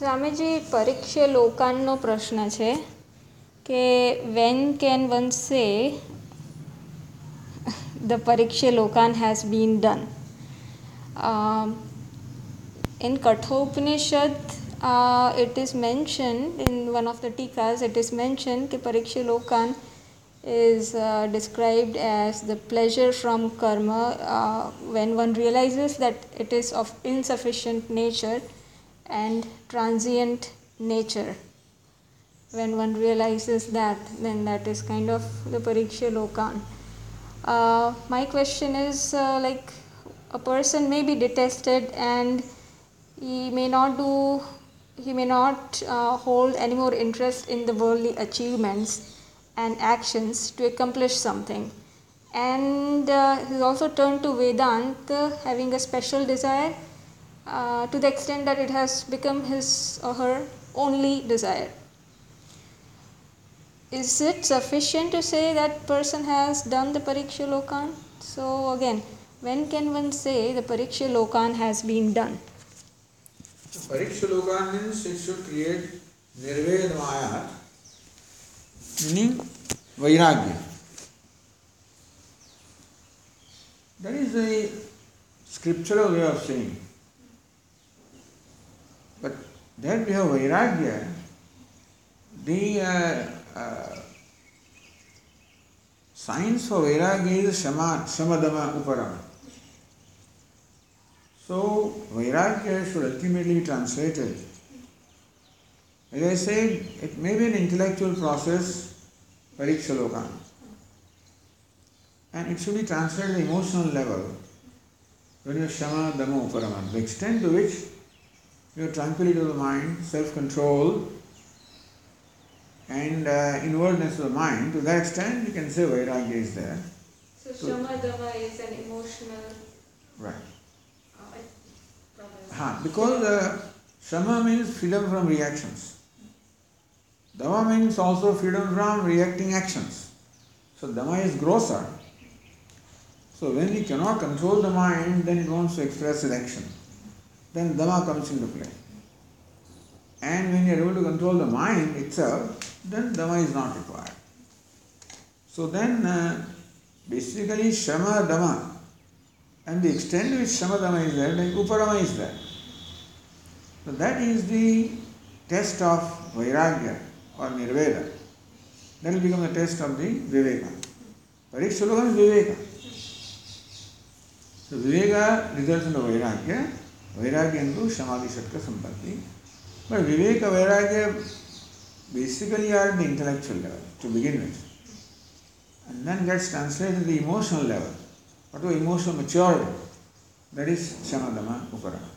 સ્વામીજી પરીક્ષે લોકાનનો પ્રશ્ન છે કે when can one say the પરીક્ષે લોકાન has been done in Kathopanishad, uh, it is mentioned in one of the tikas, it is mentioned that Pariksha Lokan is uh, described as the pleasure from karma uh, when one realizes that it is of insufficient nature and transient nature. When one realizes that, then that is kind of the Pariksha Lokan. Uh, my question is uh, like a person may be detested and he may not do he may not uh, hold any more interest in the worldly achievements and actions to accomplish something and uh, also turned to vedanta having a special desire uh, to the extent that it has become his or her only desire is it sufficient to say that person has done the pariksha lokan so again when can one say the pariksha lokan has been done Pariksha Lokan means it should create Nirved Maya, meaning Vairagya. That is the scriptural way of saying. That we have Vairagya, the uh, uh, science for Vairagya is Shama, Shamadama Uparama. So, Vairagya should ultimately be translated. As I said, it may be an intellectual process, Pariksha Lokan. And it should be translated at the emotional level. When you Shama, Dhamma, Uparama, the extent to which you have tranquility of the mind, self control, and uh, inwardness of the mind, to that extent you can say Vairagya is there. so shamadama is an emotional Right. uh. Ha, because uh, Shama means freedom from reactions. Dama means also freedom from reacting actions. So Dama is grosser. So when we cannot control the mind, then it wants to express in action. Then Dama comes into play. And when you are able to control the mind itself, then Dama is not required. So then uh, basically Shama Dama and the extent to which Shamadama is there, like Uparama is there. So that is the test of Vairagya or Nirveda. That will become the test of the Viveka. Pariksha is Viveka. So Viveka results in the Vairagya, Vairagya into Samadhi Shatka Sampatti. But Viveka, Vairagya basically are at the intellectual level to begin with. And then gets translated to the emotional level. What was emotional maturity? That is Shamadama Uparama.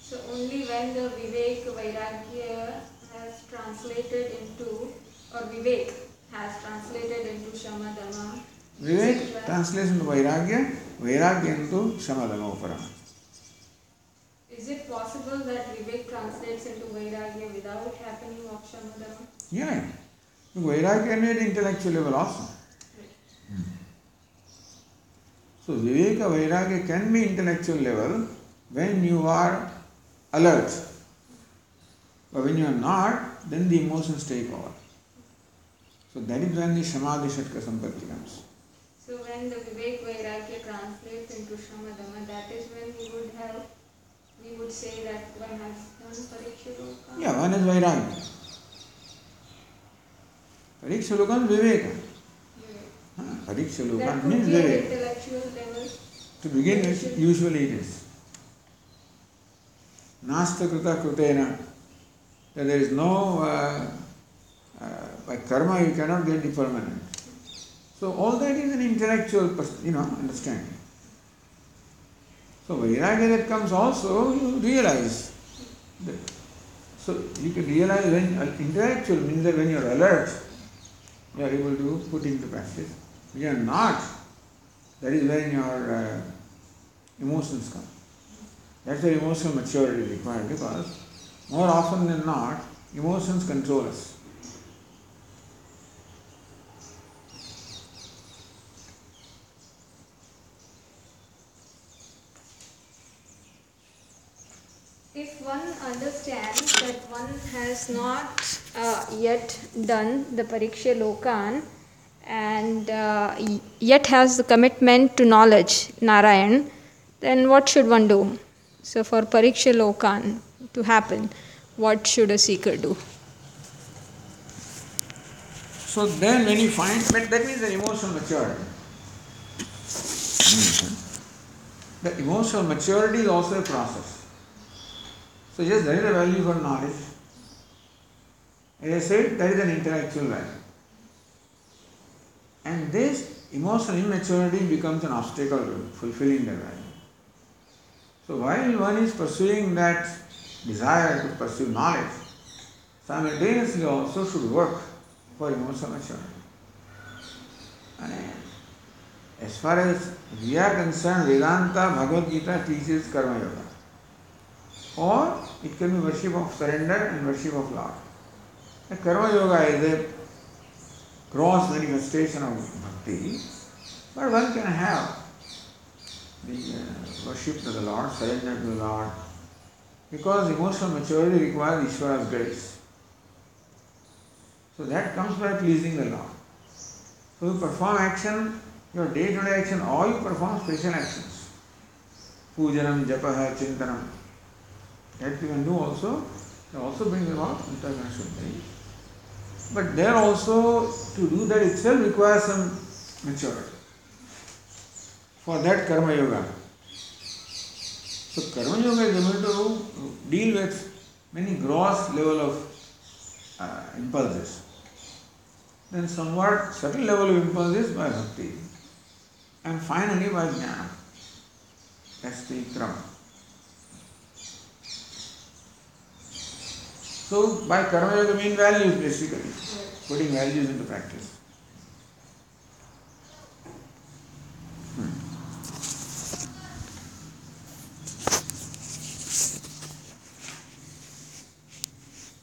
So only when the Vivek Vairagya has translated into, or Vivek has translated into Shamadama, Vivek translates into Vairagya, Vairagya into Shamadama Uparama. Is it possible that Vivek translates into Vairagya without happening of Shamadama? Yeah. Vairagya can be intellectual level also. So Viveka Vairagya can be intellectual level when you are alert. But when you are not, then the emotions take over. So that is when the Shamadi Shatka Sampatti comes. So when the Vivek Vairagya translates into Shamadama, that is when we would have, we would say that one has done Pariksha Yeah, one is Vairagya. Pariksha Lokan Viveka. Huh, Pariksha That means Viveka. intellectual level. To begin with, usually it is. Nasta krita krutena. That there is no, uh, uh, by karma you cannot get the permanent. So all that is an intellectual, pers- you know, understanding. So vairagya that comes also, you realize that. So you can realize when uh, intellectual means that when you are alert, you are able to put into practice. When you are not, that is when your uh, emotions come. That's why emotional maturity required because more often than not, emotions control us. if one understands that one has not uh, yet done the Pariksha Lokan and uh, yet has the commitment to knowledge, Narayan, then what should one do? So, for Pariksha Lokan to happen, what should a seeker do? So then when you find, but that means the emotional maturity. The emotional maturity is also a process. So yes, there is a value for knowledge. As I said, there is an intellectual value. And this emotional immaturity becomes an obstacle to fulfilling that value. So while one is pursuing that desire to pursue knowledge, simultaneously also should work for emotional maturity. And as far as we are concerned, Vedanta, Bhagavad Gita teaches Karma Yoga. Or it can be worship of surrender and worship of Lord. The Karma Yoga is a gross manifestation of bhakti, but one can have the uh, worship to the Lord, surrender to the Lord, because emotional maturity requires Ishvara's grace. So that comes by pleasing the Lord. So you perform action, your day-to-day action, or you perform special actions. Pujanam, japaha, chintanam. That you can do also. Also bring about Antahkarana Shuddhi. But there also, to do that itself requires some maturity. For that Karma Yoga. So Karma Yoga is able to deal with many gross level of uh, impulses. Then somewhat subtle level of impulses by bhakti. And finally by jnana. That's the krama. So by karma yoga mean values basically, putting values into practice.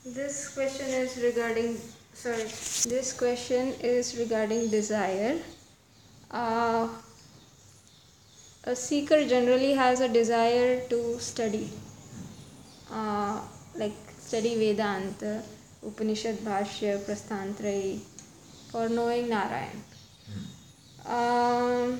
This question is regarding, sorry, this question is regarding desire. Uh, a seeker generally has a desire to study, uh, like study Vedanta, Upanishad Bhashya, Prasthanatrayi, for knowing Narayan. Um,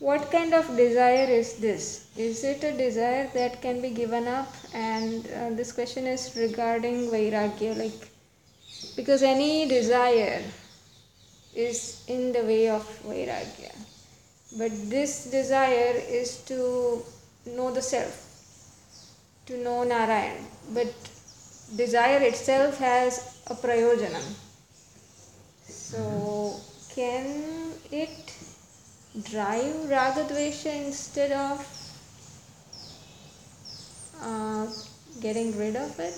what kind of desire is this? Is it a desire that can be given up? And uh, this question is regarding Vairagya, like because any desire is in the way of Vairagya. But this desire is to know the self, to know Narayan. But desire itself has a prayojanam. So, can it drive ragadvesha instead of uh, getting rid of it?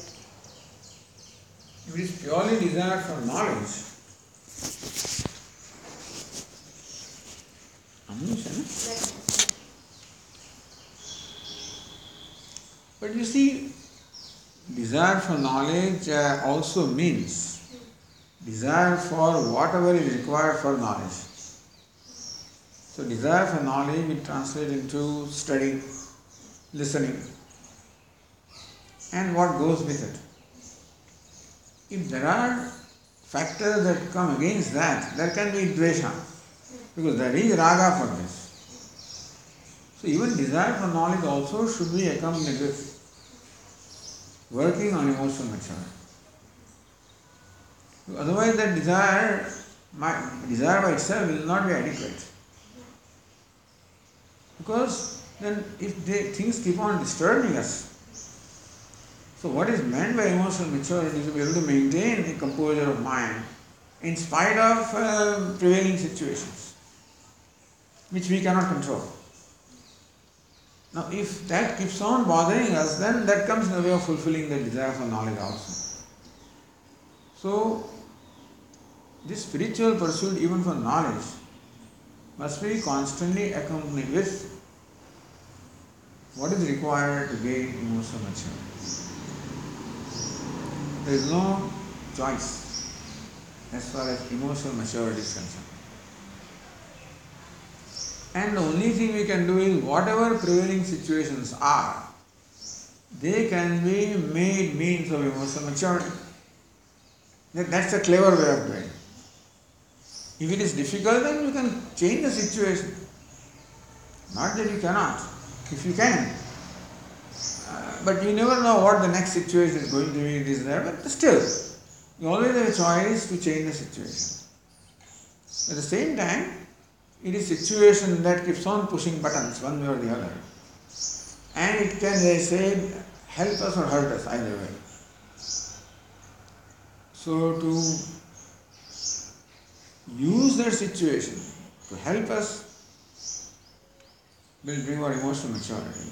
If it is purely desire for knowledge, Amnisha, But you see, desire for knowledge uh, also means desire for whatever is required for knowledge. So, desire for knowledge will translate into study, listening, and what goes with it. If there are factors that come against that, there can be dvesha, because there is raga for this. So, even desire for knowledge also should be accompanied with working on emotional maturity. Otherwise, that desire, my, desire by itself will not be adequate. Because then, if they, things keep on disturbing us, so what is meant by emotional maturity is to be able to maintain a composure of mind in spite of uh, prevailing situations, which we cannot control. Now, if that keeps on bothering us, then that comes in the way of fulfilling the desire for knowledge also. So, this spiritual pursuit, even for knowledge, must be constantly accompanied with what is required to gain emotional maturity. There is no choice as far as emotional maturity is concerned. And the only thing we can do is whatever prevailing situations are, they can be made means of emotional maturity. That's a clever way of doing it. If it is difficult, then you can change the situation. Not that you cannot, if you can. Uh, but you never know what the next situation is going to be, it is there, but still, you always have a choice to change the situation. At the same time, it is a situation that keeps on pushing buttons one way or the other. And it can, they say, help us or hurt us either way. So to use that situation to help us will bring our emotional maturity.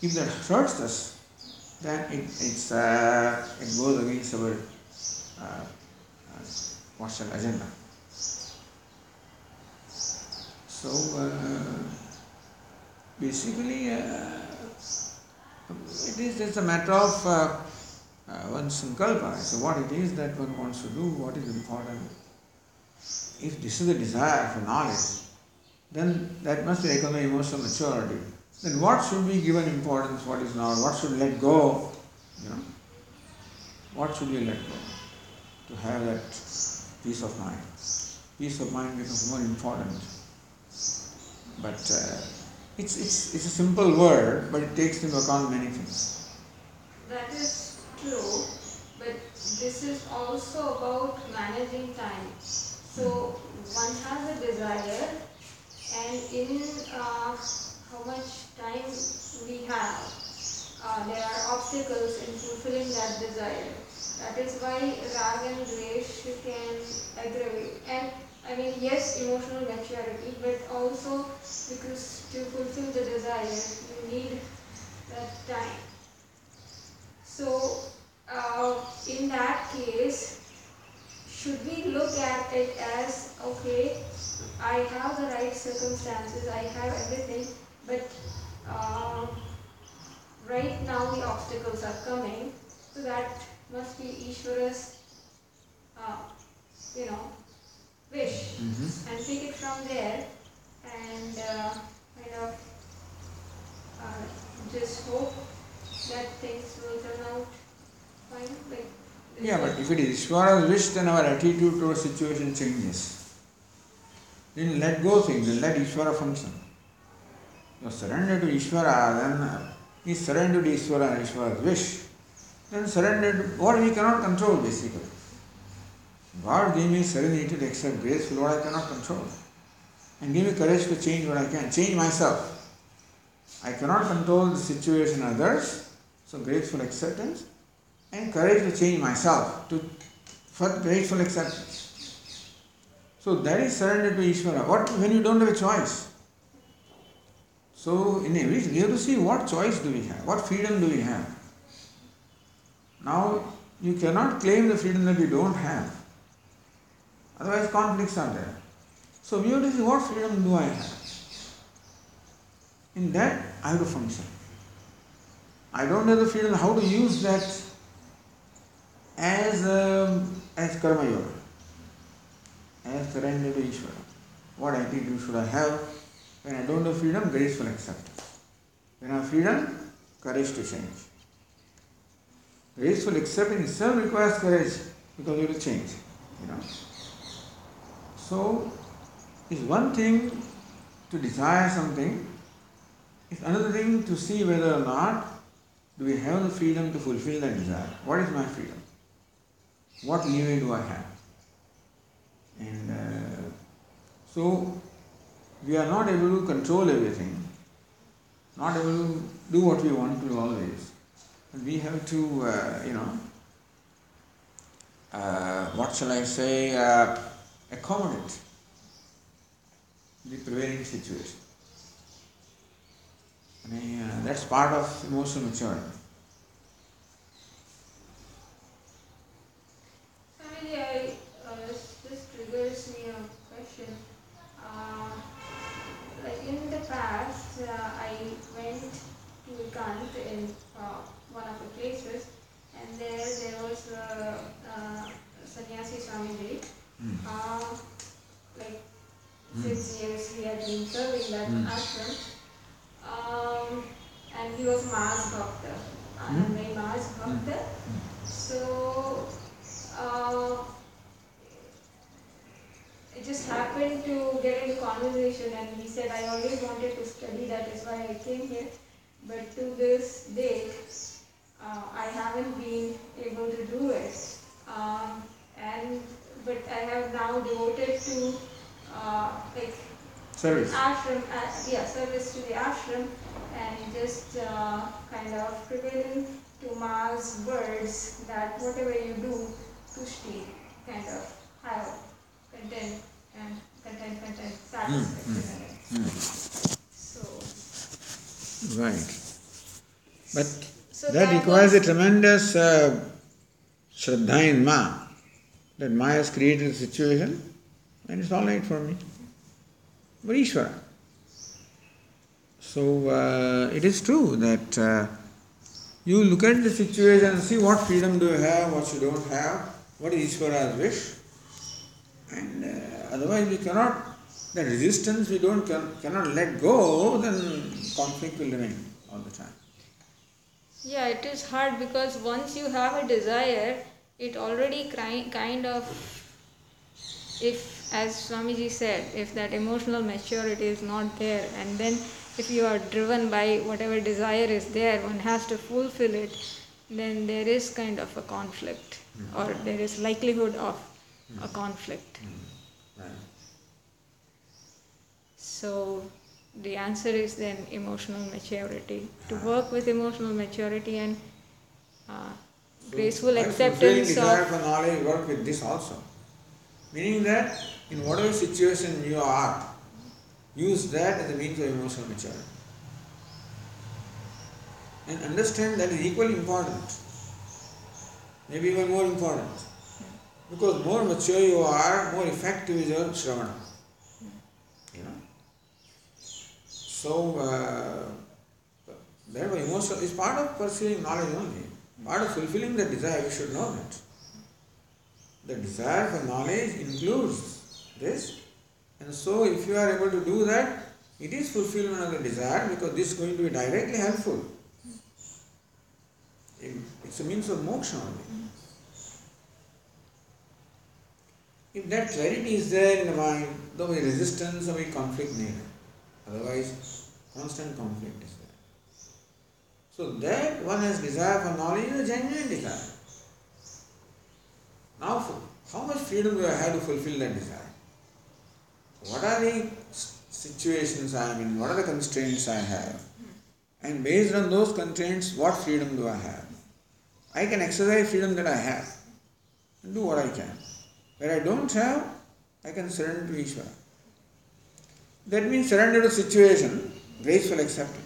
If that hurts us, then it, it's, uh, it goes against our uh, uh, agenda. So uh, basically, uh, it is just a matter of uh, uh, one's sankalpa. So what it is that one wants to do, what is important. If this is a desire for knowledge, then that must be economic emotional maturity. Then what should be given importance, what is not, what should let go, you know? What should we let go to have that peace of mind? Peace of mind becomes more important. But uh, it's, it's, it's a simple word, but it takes into account many things. That is true, but this is also about managing time. So one has a desire, and in uh, how much time we have, uh, there are obstacles in fulfilling that desire. That is why rag and can aggravate. And I mean, yes, emotional maturity, but also because to fulfill the desire, you need that time. So, uh, in that case, should we look at it as okay, I have the right circumstances, I have everything, but uh, right now the obstacles are coming, so that must be Ishvara's, uh, you know, wish, Mm-hmm. and take it from there, and uh, kind of uh, just hope that things will turn out fine. Like Yeah, but if it is Ishvara's wish, then our attitude towards situation changes. Then let go things, then let Ishvara function. You surrender to Ishvara, then uh, he surrendered to Ishvara and Ishvara's wish. Then surrender to what we cannot control basically. God gave me serenity to accept graceful what I cannot control. And give me courage to change what I can, change myself. I cannot control the situation others, so grateful acceptance and courage to change myself to for grateful acceptance. So that is surrender to Ishvara. What when you don't have a choice? So in a we have to see what choice do we have, what freedom do we have. Now you cannot claim the freedom that you don't have. Otherwise conflicts are there. So to see what freedom do I have. In that I have to function. I don't have the freedom how to use that as um, as karma yoga, as surrender to Ishvara. What attitude should I have when I don't have freedom? Graceful acceptance. When I have freedom, courage to change. Graceful acceptance itself requires courage because you to change. You know. So, it's one thing to desire something. It's another thing to see whether or not do we have the freedom to fulfill that desire. What is my freedom? What leeway do I have? And uh, so we are not able to control everything, not able to do what we want to always. We have to, uh, you know, uh, what shall I say, uh, accommodate the prevailing situation. I mean, uh, that's part of emotional maturity. Finally, I, uh, this, this triggers me a question. Uh, like in the past, uh, I went to Ekant in uh, one of the places, and there there was a uh, sannyasi Swamiji. Mm. Uh, like Six years he had been serving that ashram. Um, and he was Maas Bhakta, Anandamayi Ma's Bhakta. So, uh, it just happened to get into conversation and he said, I always wanted to study, that is why I came here. But to this day, uh, I haven't been able to do it. Um, and but I have now devoted to uh, like Service. ashram, uh, yeah, service to the ashram, and just uh, kind of prevailing to Mars words that whatever you do, tushti, kind of have content and content, content, satisfaction. in it. So, Right. But so that requires was- a tremendous uh, Shraddha in Ma. That Ma has created a situation and it's all right for me. But Ishvara. So uh, it is true that uh, you look at the situation and see what freedom do you have, what you don't have, what is Ishvara's wish. And uh, otherwise we cannot, the resistance we don't can, cannot let go, then conflict will remain all the time. Yeah, it is hard because once you have a desire, it already kind of, if, as Swamiji said, if that emotional maturity is not there, and then if you are driven by whatever desire is there, one has to fulfill it, then there is kind of a conflict, mm-hmm. or there is likelihood of a mm-hmm. conflict. Mm-hmm. Right. So the answer is then emotional maturity. To ah. work with emotional maturity and uh, graceful acceptance desire of for knowledge, work with this also. Meaning that in whatever situation you are, use that as a means of emotional maturity. And understand that is equally important. Maybe even more important. Because more mature you are, more effective is your shravana. You know? So, uh, therefore, emotion is part of pursuing knowledge only. Of fulfilling the desire, we should know that. The desire for knowledge includes this. And so, if you are able to do that, it is fulfillment of the desire because this is going to be directly helpful. It's a means of moksha only. If that clarity is there in the mind, there will be resistance or be conflict neither. Otherwise, constant conflict is there. So that one has desire for knowledge is a genuine desire. Now, how much freedom do I have to fulfill that desire? What are the situations I am in? What are the constraints I have? And based on those constraints, what freedom do I have? I can exercise freedom that I have and do what I can. Where I don't have, I can surrender to Ishvara. That means surrender to situation, graceful acceptance.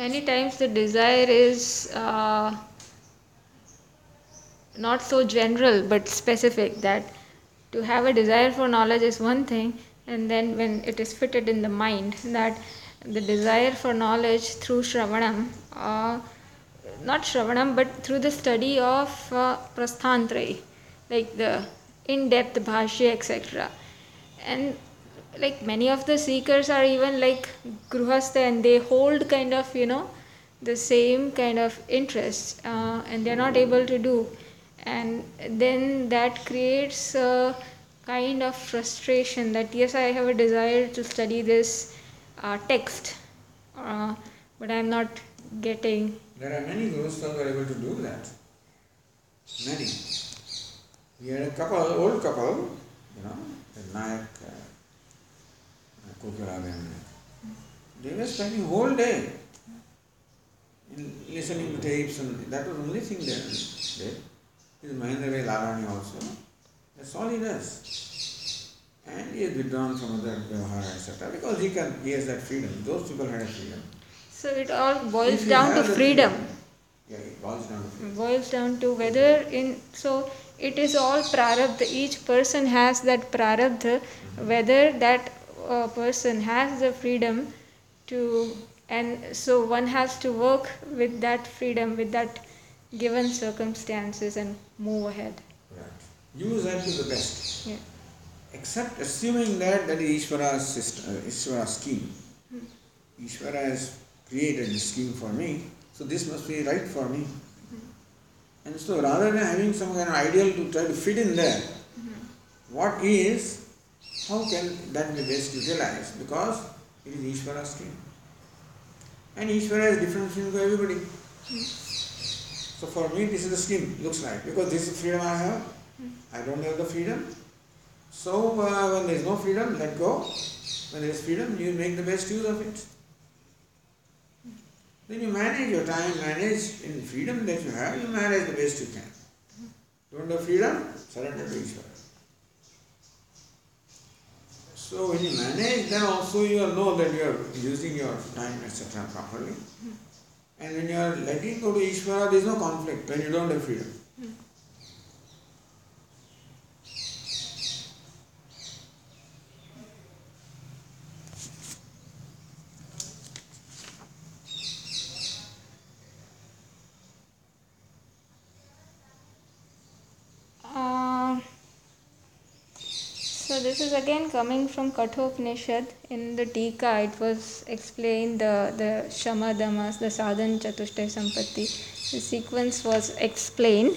Many times the desire is uh, not so general but specific that to have a desire for knowledge is one thing and then when it is fitted in the mind that the desire for knowledge through shravanam uh, not shravanam but through the study of uh, like the in-depth bhashya etc and like many of the seekers are even like gruhastha and they hold kind of you know the same kind of interest uh, and they're not able to do and then that creates a kind of frustration that yes i have a desire to study this uh, text uh, but i'm not getting There are many gurus who are able to do that. Many. We had a couple, old couple, you know, the Nayak, Kokiragan. They were spending whole day in listening to tapes and that was the only thing they did. This is Mahendra Rai Lalani also. That's all he does. And he has withdrawn from other Vyavahara, etc. because he can he has that freedom. Those people had a freedom. so it all boils down to have that freedom Yeah, it boils down to freedom. boils down to whether in so it is all prarabdha each person has that prarabdha mm-hmm. whether that uh, person has the freedom to and so one has to work with that freedom with that given circumstances and move ahead Right. use that to the best. Yeah. Except assuming that that is Ishvara's, system, uh, Ishvara's scheme. Ishvara has created this scheme for me, so this must be right for me. And so rather than having some kind of ideal to try to fit in there, what is, how can that be best utilized? Because it is Ishvara's scheme. And Ishvara has different scheme for everybody. So for me this is the scheme, looks like, because this is freedom I have. I don't have the freedom. So uh, when there is no freedom, let go. When there is freedom, you make the best use of it. Then you manage your time, manage in freedom that you have, you manage the best you can. Don't have freedom, surrender to Ishvara. So when you manage, then also you know that you are using your time, etc. properly. Hmm. And when you are letting go to Ishvara, there is no conflict when you don't have freedom. This is again coming from Kathopanishad. In the Tika, it was explained the, the Shama Damas, the Sadhan Chatushtay Sampatti. The sequence was explained.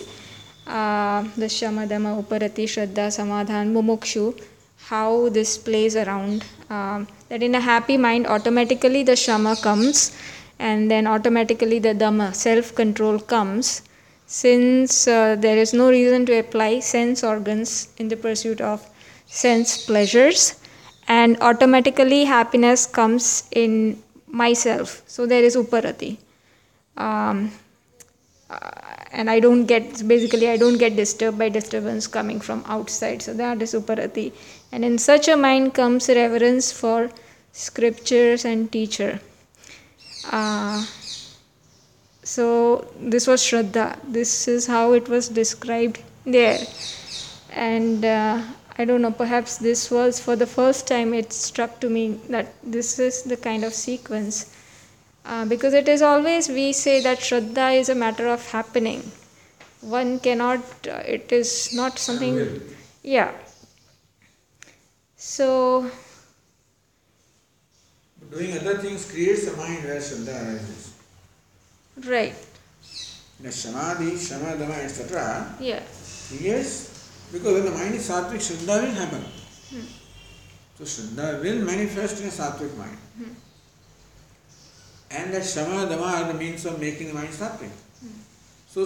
Uh, the Shama Dama Uparati Shraddha Samadhan Mumukshu, how this plays around. Um, that in a happy mind, automatically the Shama comes, and then automatically the Dama, self control, comes since uh, there is no reason to apply sense organs in the pursuit of sense pleasures and automatically happiness comes in myself. So there is uparati. Um, uh, and i don't get basically i don't get disturbed by disturbance coming from outside. So that is uparati. And in such a mind comes reverence for scriptures and teacher. Uh, so this was Shraddha. This is how it was described there. And uh, I don't know, perhaps this was for the first time it struck to me that this is the kind of sequence. Uh, because it is always, we say that Shraddha is a matter of happening. One cannot, uh, it is not something. Yeah. So, Doing other things creates a mind where Shraddha arises. right. Samadhi, Shamadama, etc. Yeah. creates, because when the mind is sattvic, Shraddha will happen. Hmm. So Shraddha will manifest in a sattvic mind. Hmm. And that Shama, Dama are the means of making the mind sattvic. Hmm. So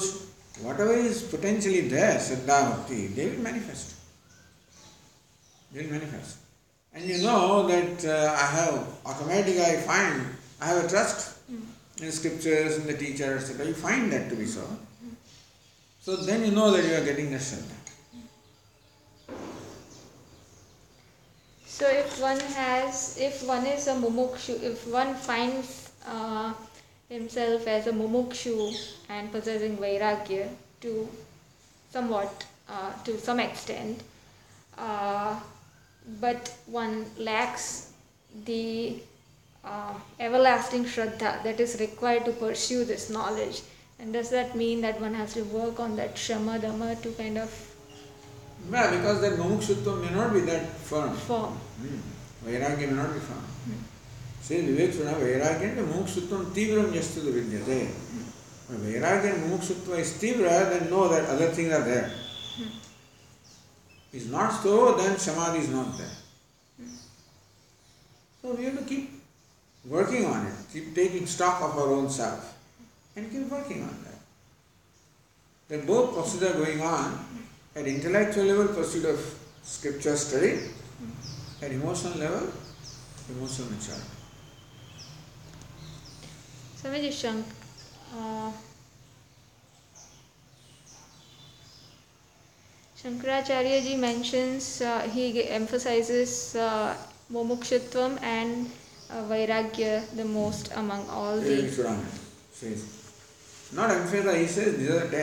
whatever is potentially there, Shraddha, Bhakti, they will manifest. They will manifest. And you know that uh, I have, automatically I find, I have a trust in scriptures, in the teacher, etc. You find that to be so. So then you know that you are getting the Shraddha. So if one has, if one is a mumukshu, if one finds uh, himself as a mumukshu and possessing vairagya to somewhat, uh, to some extent, uh, but one lacks the uh, everlasting shraddha that is required to pursue this knowledge. And does that mean that one has to work on that shama dama to kind of Yeah, because that mumukshutva may not be that firm. Firm. Hmm. Vairagya may not be firm. Hmm. Say Vivek Suna, Vairagya and mumukshutvam tivram yastu vidyate. Hmm. When Vairagya and mumukshutva is tivra, then know that other things are there. Hmm. there. Is not so, then samadhi is not there. So we have to keep working on it, keep taking stock of our own self, and keep working on that. Then both processes are going on at intellectual level, pursuit of scripture study, at emotional level, emotional maturity. Swamiji Shank, uh, Shankaracharya ji mentions, uh, he emphasizes uh, mumukshutvam and uh, vairagya the most among all Very the. Surana says. Not emphasize, he says these are the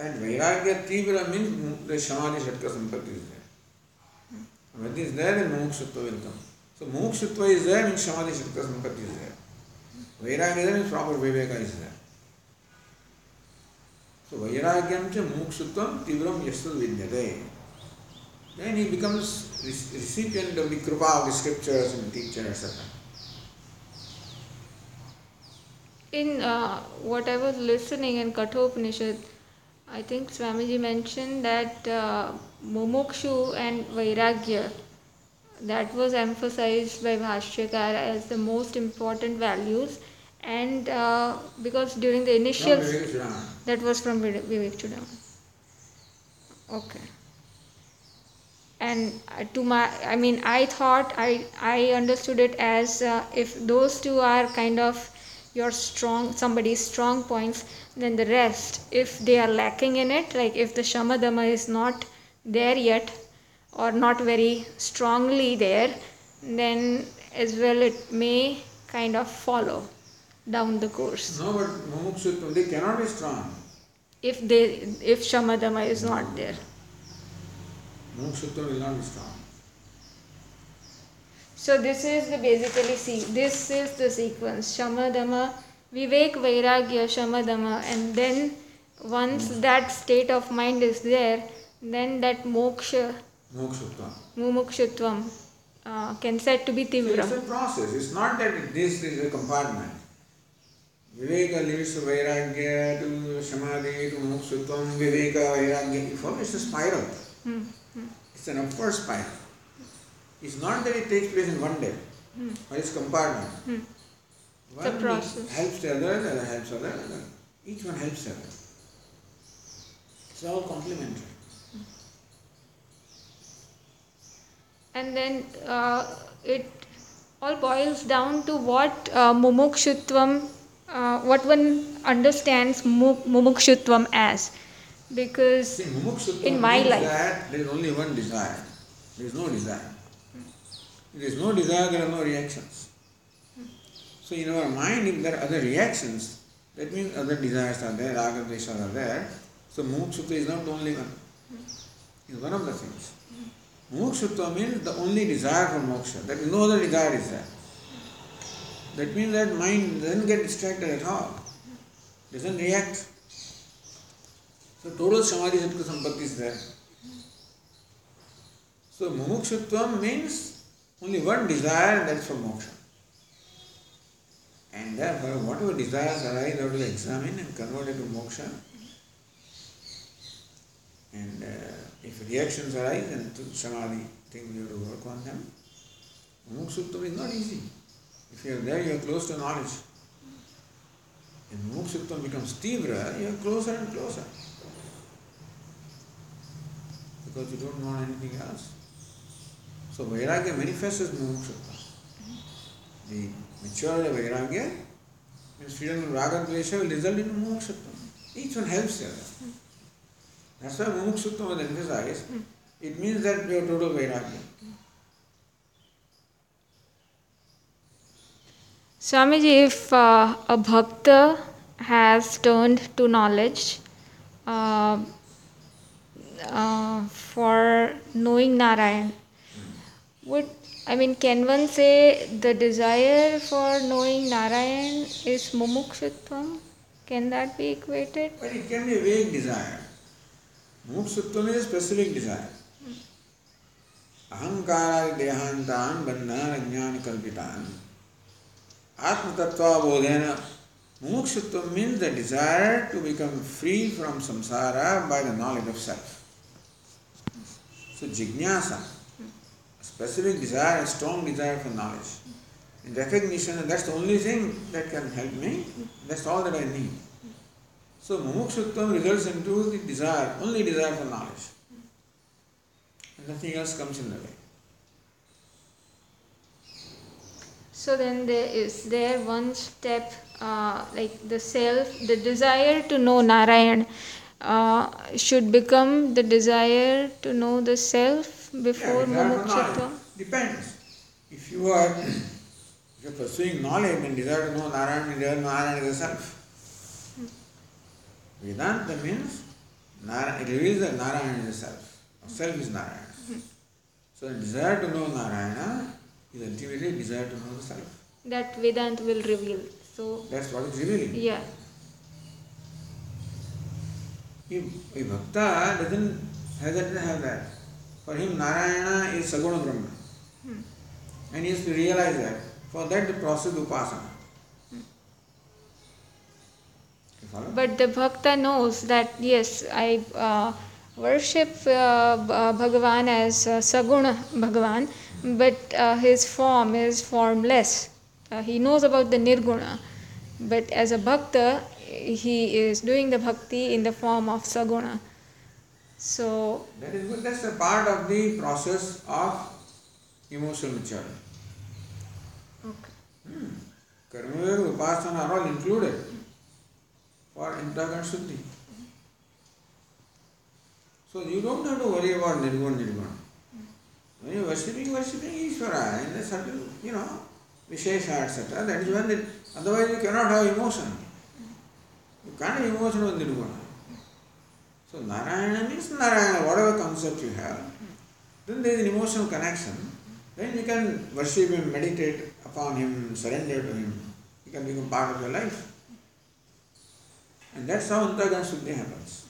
That Vairagya Tibra means the Samadhi Shatka Sampatti is there. When it is there, then Mumukshutva will come. So Mumukshutva is there means Samadhi Shatka Sampatti is there. Vairagya is there means proper Viveka is there. So vairagyam cha mukshutvam tivram yasad vidyate. Then he becomes recipient of the kripa of the scriptures and teacher, etc. In uh, what I was listening in Kathopanishad, I think Swamiji mentioned that uh, mumukshu and vairagya, that was emphasized by Bhashyakar as the most important values. And uh, because during the initial. That was from Vivek Chudam. Okay. And uh, to my, I mean, I thought, I, I understood it as uh, if those two are kind of your strong somebody's strong points then the rest if they are lacking in it like if the shamadama is not there yet or not very strongly there then as well it may kind of follow down the course. No but mumukshutva they cannot be strong. If they if shamadama is no. not there. Mumukshutva will not be strong so this is the basically see this is the sequence Shamadama, Vivek, Vairagya, Shamadama, and then once that state of mind is there, then that moksha, mumukshutvam, uh, can said to be tivra. So it's a process. It's not that this is a compartment. Viveka leads to Vairagya, to Samadhi, to Mukshutvam, Viveka, Vairagya. You follow? It's a spiral. Hmm. Hmm. It's an upward spiral. It's not that it takes place in one day, hmm. but it's compartment. Hmm. One the process. helps the other, the other helps the other, other. Each one helps the other. It's all complementary. And then uh, it all boils down to what uh, mumukshutvam, uh, what one understands mumukshutvam as. Because See, in my life, there is only one desire. There is no desire. There is no desire, there are no reactions. So in our mind, if there are other reactions, that means other desires are there, raga, are there. So mumukshutva is not the only one. It's one of the things. Mumukshutva means the only desire for moksha. That no other desire is there. That means that mind doesn't get distracted at all. Doesn't react. So total samadhi sattva sampatti is there. So mumukshutva means only one desire, and that's for moksha. And therefore, whatever desires arise, have to examine and convert into moksha. And uh, if reactions arise, then samadhi, think you have to work on them. Mukshutva is not easy. If you are there, you are close to knowledge. If mukshutva becomes tivra, you are closer and closer. Because you don't want anything else. So vairagya manifest is mumuksha maturity vairagya freedom raga dvesha result in mumuksha each one helps that's why mumuksha exercise it means that your total vairagya Swamiji, if uh, a bhakta has turned to knowledge, uh, uh, for would I mean, can one say the desire for knowing Narayan is mumukshutvam? Can that be equated? Well, it can be a vague desire. Mumukshutvam is a specific desire. अहंकार देहांतान बंधन अज्ञान कल्पितान आत्म तत्वाबोधेन mumukshutvam means the desire to become free from samsara by the knowledge of self. So jignasa specific desire, a strong desire for knowledge. In recognition that that's the only thing that can help me, that's all that I need. So mumukshutvam results into the desire, only desire for knowledge. And nothing else comes in the way. So then there is there one step uh, like the self, the desire to know Narayan uh, should become the desire to know the self before yeah, mumukshutva? Depends. If you are if you are pursuing knowledge and desire to know Narayan, to know Narayan is the self. Hmm. Vedanta means Narayan, it reveals that Narayan is the self. Self is Narayan. Hmm. So the desire to know Narayana is ultimately desire to know the self. That Vedanta will reveal. So that's what it's revealing. Yeah. If a bhakta doesn't doesn't have that. For him, Narayana is Saguna Brahma. Hmm. And he has to realize that. For that, the process of upasana. Follow? But the bhakta knows that yes, I uh, worship uh, uh, Bhagavan as uh, Saguna Bhagavan, but uh, his form is formless. Uh, he knows about the Nirguna, but as a bhakta, he is doing the bhakti in the form of Saguna. So, That is good. That's a part of the process of emotional maturity. okay. Hmm. Karma upasana are all included for Antahkarana Shuddhi. So you don't have to worry about Nirguna Nirguna. When you are worshipping, worshipping Ishvara in a certain, you know, Vishesha, etc., that is when it, otherwise you cannot have emotion. You can't have emotion with Nirguna. So Narayana means Narayana, whatever concept you have. Then there is an emotional connection. Then you can worship him, meditate upon him, surrender to him. He can become part of your life. And that's how Antahkarana Shuddhi happens.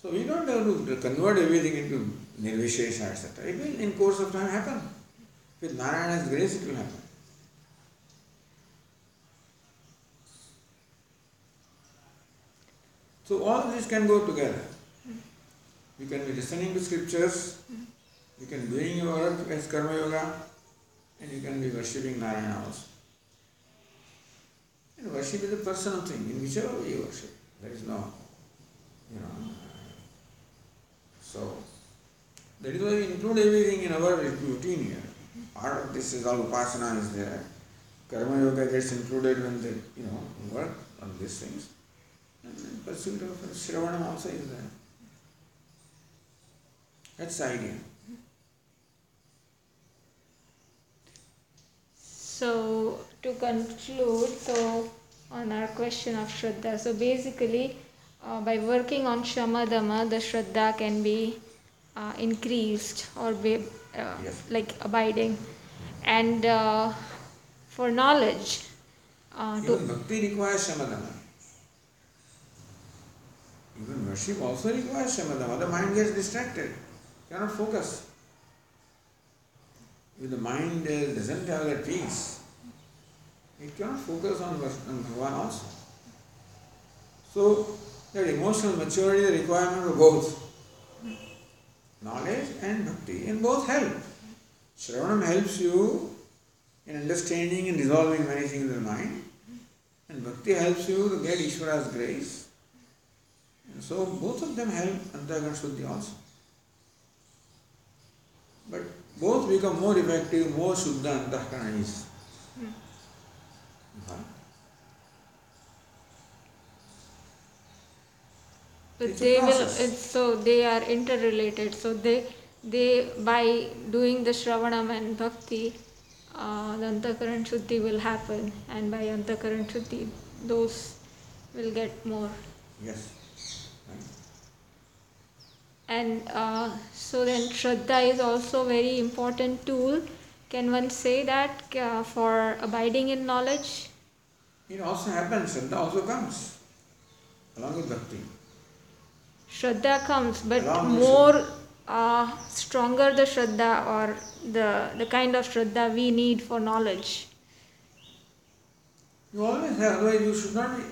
So we don't have to convert everything into Nirvishesha, etc. It will in course of time happen. With Narayana's grace it will happen. So all this can go together. You can be listening to scriptures, you can be doing your work as karma yoga, and you can be worshipping Narayana also. And worship is a personal thing, in whichever way you worship. There is no, you know. So, that is why we include everything in our routine here. Part of this is all upasana is there. Karma yoga gets included when they, you know, work on these things. And pursuit of Shravanam also is there. That's the idea. So to conclude, so on our question of Shraddha, so basically uh, by working on Shamadama, the Shraddha can be uh, increased or be uh, Yes. like abiding. And uh, for knowledge, uh, to, Even bhakti requires shamadama. Even worship also requires shamadama. The mind gets distracted, cannot focus. If the mind uh, doesn't have that peace, it cannot focus on on Bhagavan also. So, that emotional maturity is a requirement of both knowledge and bhakti, and both help. Shravanam helps you in understanding and resolving many things in the mind, and bhakti helps you to get Ishvara's grace. So both of them help Antahkarana Shuddhi also. But both become more effective, more Shuddha Antahkarana is. Okay. but It's they will, so they are interrelated. So they, they by doing the Shravanam and Bhakti, uh, the Antakaran Shuddhi will happen, and by Antakaran Shuddhi, those will get more. Yes. And uh, so then Shraddha is also very important tool. Can one say that uh, for abiding in knowledge? It also happens, Shraddha also comes along with bhakti. Shraddha comes, but Along more uh, stronger the Shraddha or the, the kind of Shraddha we need for knowledge. You always have, you should not be.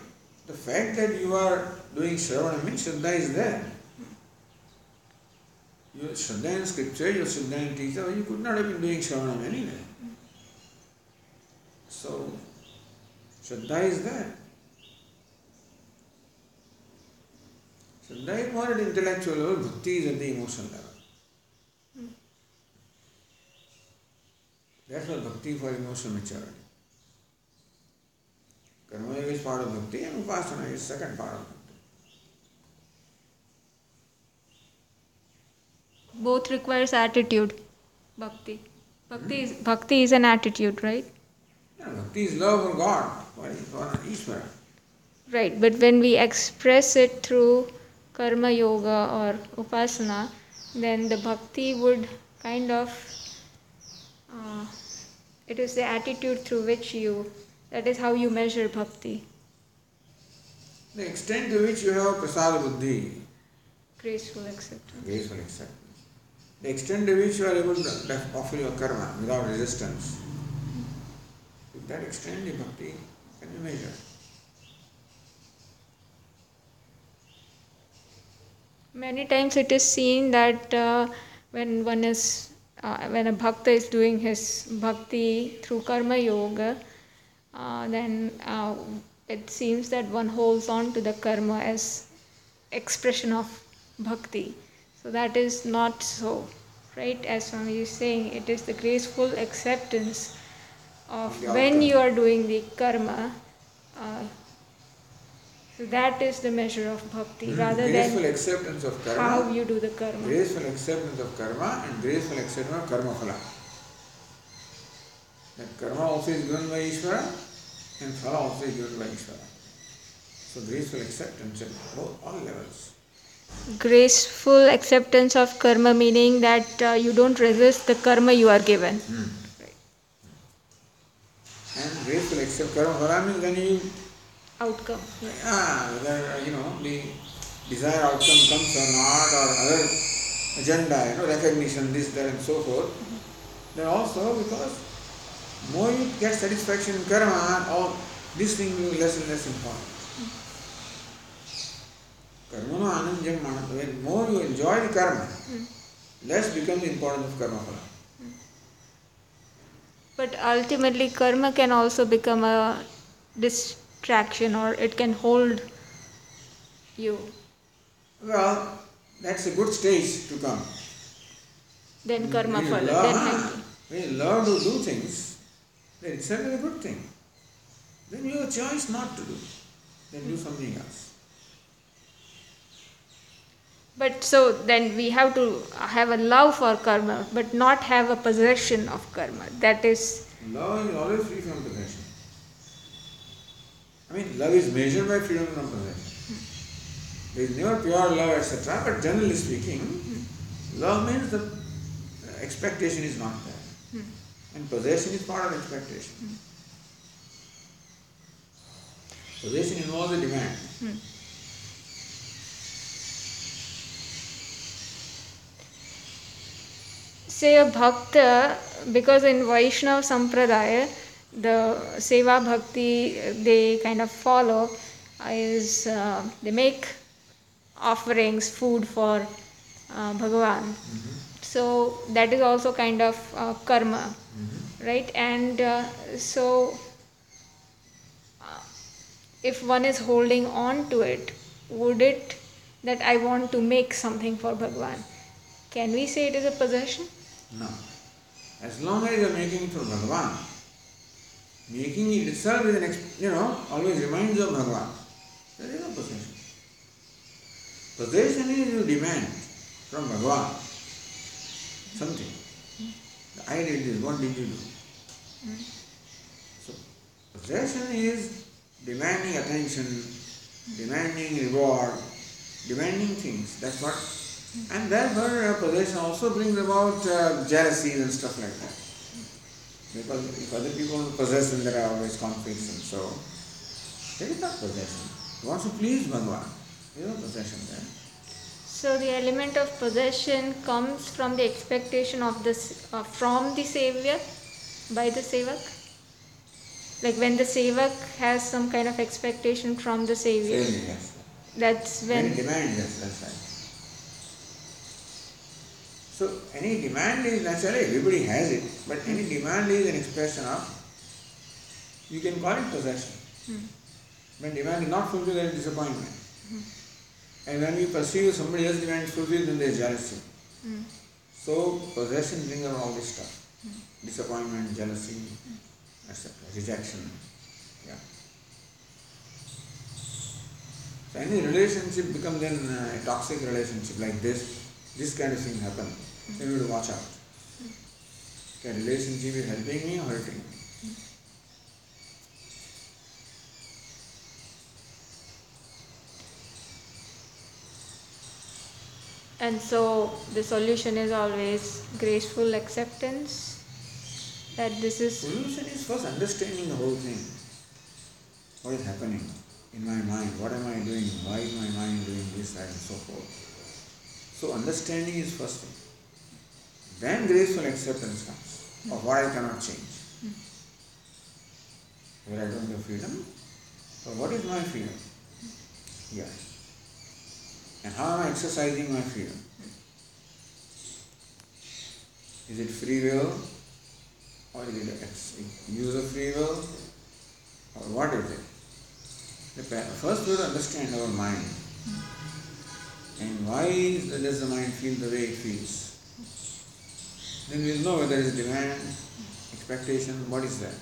The fact that you are doing Shravana means Shraddha is there. You Shraddha in scripture, you Shraddha in teacher, you could not have been doing Shravana anyway. So, Shraddha is there. Shraddha is more at intellectual level, bhakti is at the emotional level. That's what bhakti for emotional maturity. Karma is part of bhakti and upasana is second part of bhakti. Both requires attitude. Bhakti. Bhakti is, bhakti is an attitude, right? Yeah, bhakti is love for God, for, Ishvara. Right, but when we express it through karma yoga or upasana, then the bhakti would kind of, uh, it is the attitude through which you, that is how you measure bhakti. The extent to which you have prasada buddhi, Graceful acceptance. graceful acceptance, the extent to which you are able to offer your karma without resistance, to that extent the bhakti can be measured. Many times it is seen that uh, when one is uh, when a bhakta is doing his bhakti through karma yoga, uh, then uh, it seems that one holds on to the karma as expression of bhakti. So that is not so, right? As Swami is saying, it is the graceful acceptance of The when you are doing the karma. Uh, so that is the measure of bhakti, rather graceful than acceptance of karma, how you do the karma. graceful acceptance of karma and graceful acceptance of karma phala. That karma also is given by Ishvara and phala also is given by Ishvara. So graceful acceptance at all levels. Graceful acceptance of karma meaning that uh, you don't resist the karma you are given. And graceful accept karma phala means when you Outcome. Yeah. ah, whether you know the desired outcome comes or not or other agenda, you know, recognition, this, that and so forth, then also because more you get satisfaction in karma, all this thing will be less and less important. Karma no anandjam manat. When more you enjoy the karma, hmm. less becomes the importance of karma phala. Hmm. But ultimately, karma can also become a distraction or it can hold you. Well, that's a good stage to come. Then karma When phala. learn- Then happy. when you learn to do things, then itself is a good thing. Then you have a choice not to do. Then do something else. But so then we have to have a love for karma, but not have a possession of karma. That is, Love is always free from possession. I mean, love is measured by freedom from possession. There is never pure love, etc. But generally speaking, love means the expectation is not there. And possession is part of expectation. Possession involves a demand. Say a bhakta, because in Vaishnava Sampradaya, the Seva Bhakti they kind of follow is uh, they make offerings, food for uh, Bhagavan. So that is also kind of uh, karma, right? And uh, so uh, if one is holding on to it, would it that I want to make something for Bhagavan? Can we say it is a possession? No. As long as you are making it for Bhagavan, making it itself is an, ex- you know, always reminds you of Bhagavan. There is no possession. Possession is you demand from Bhagavan something. I did this, what did you do? So, possession is demanding attention, demanding reward, demanding things. That's what. And therefore, possession also brings about uh, jealousies and stuff like that. Because if other people possess, then there are always conflicts and so. There is not possession. He wants to please Bhagavan. There is no possession there. So the element of possession comes from the expectation of this uh, from the sevya by the sevak. Like when the sevak has some kind of expectation from the sevya, yes. that's When when demand, yes, that's right. So any demand is naturally everybody has it, but any demand is an expression of you can call it possession. Hmm. When demand is not fulfilled, there is disappointment. Hmm. And when we perceive somebody else's demand is fulfilled, then there is jealousy. Hmm. So possession brings all this stuff. Disappointment, jealousy, etc. Rejection. Yeah. So any relationship becomes then uh, a toxic relationship like this, this kind of thing happen. Then you have to watch out. Can relationship is helping me or hurting me? and so the solution is always graceful acceptance that this is Solution is first understanding the whole thing. What is happening? in my mind. What am I doing? Why is my mind doing this, that, and so forth? So, understanding is first thing. Then graceful acceptance comes of what I cannot change. Where I don't have freedom. So, what is my freedom? Here. And how am I exercising my freedom? Is it free will? Or is it use of free will? Or what is it? First, we have to understand our mind. And why does the mind feel the way it feels? Then we will know whether it is demand, expectation, what is that?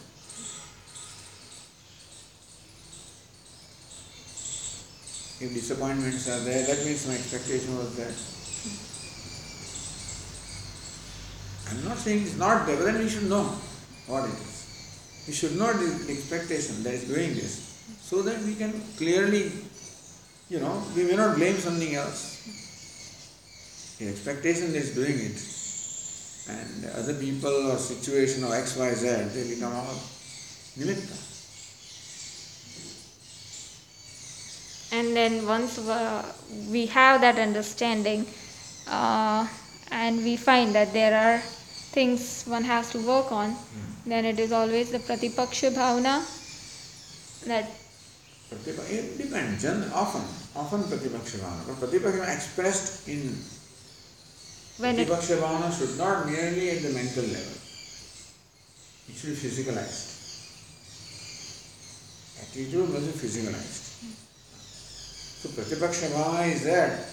If disappointments are there, that means my expectation was there. I'm not saying it's not there, but then we should know what it is. We should know the expectation that is doing this, so that we can clearly, you know, we may not blame something else. The expectation is doing it, and other people or situation or X, Y, Z, they become all nimitta. and then once we have that understanding uh, and we find that there are things one has to work on then it is always the pratipaksha bhavana that it depends, often, often Pratipaksha Bhavana. But Pratipaksha expressed in when it Pratipaksha Bhavana should not merely at the mental level. It should be physicalized. Attitude must be physicalized. So Pratipaksha Bhavana is there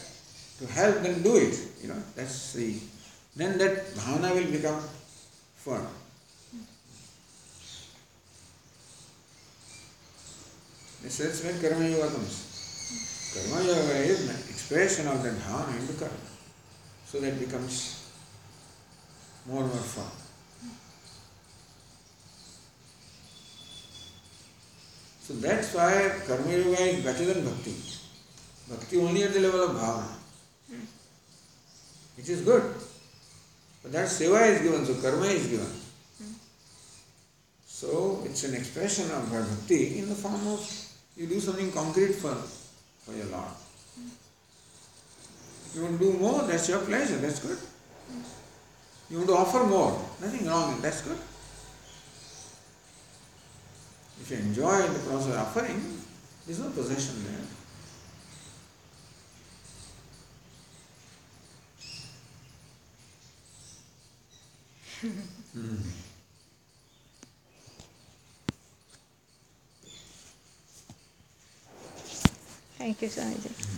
to help them do it. You know, that's the then that bhavana will become firm. This is when karma yoga comes. Karma yoga is an expression of that bhavana into karma. So that becomes more and more firm. So that's why karma yoga is better than bhakti. Bhakti only at the level of bhavana. Which is good. But that seva is given, so karma is given. So it's an expression of bhakti in the form of you do something concrete for, for your Lord. You want to do more, that's your pleasure, that's good. You want to offer more, nothing wrong, that's good. If you enjoy the process of offering, there's no possession there. Hmm. thank you Swamiji.